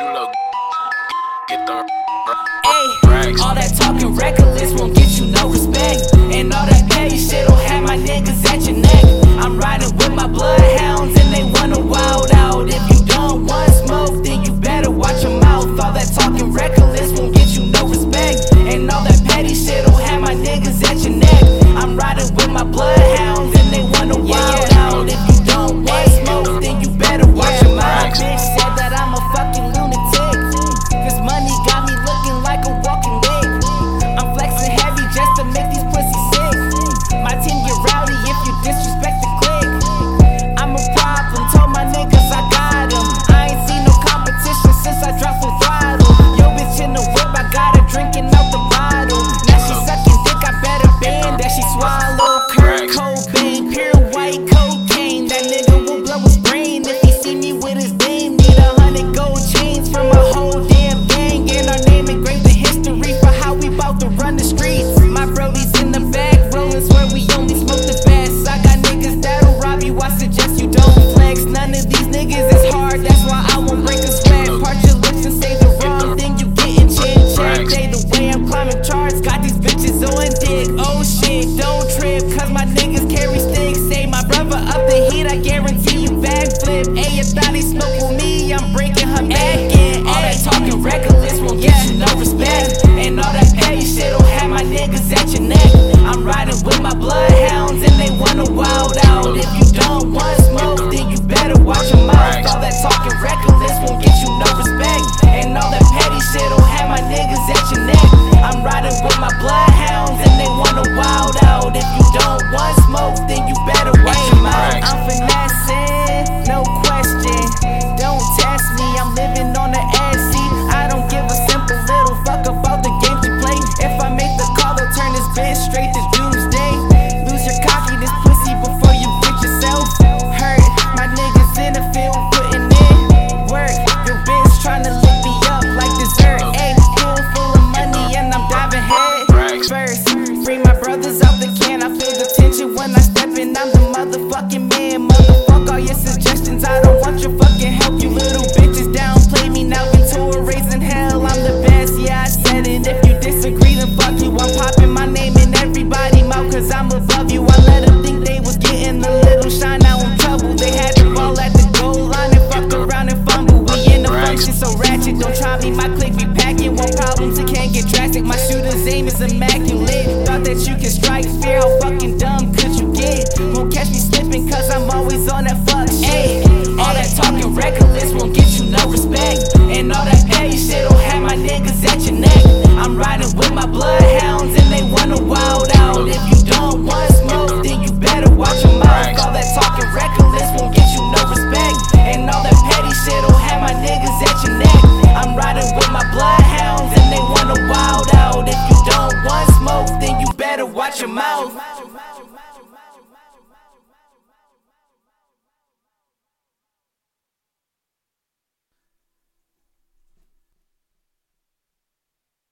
you look get the Hey, all that talking reckless. niggas at your neck. I'm riding with my bloodhounds and they wanna wild out. If you don't want smoke, then you better watch your mouth. All that talking reckless won't get you no respect. And all that petty shit'll have my niggas at your neck. I'm riding with my blood. I'm the motherfucking man. Motherfuck all your suggestions. I don't want your fucking help. You little bitches downplay me now into a raising hell. I'm the best, yeah, I said it. If you disagree, then fuck you. I'm popping my name in everybody mouth, cause I'm above you. I let them think they was getting the little shine. Now I'm trouble. They had the ball at the goal line and fuck around and fumble. We in the function, so ratchet. Don't try me, my click be packing. One problems, it can't get drastic. My shooter's aim is immaculate. Thought that you could strike. And all that petty shit don't have my niggas at your neck. I'm riding with my bloodhounds and they wanna wild out. If you don't want smoke, then you better watch your mouth. All that talking reckless won't get you no respect. And all that petty shit don't have my niggas at your neck. I'm riding with my bloodhounds and they wanna wild out. If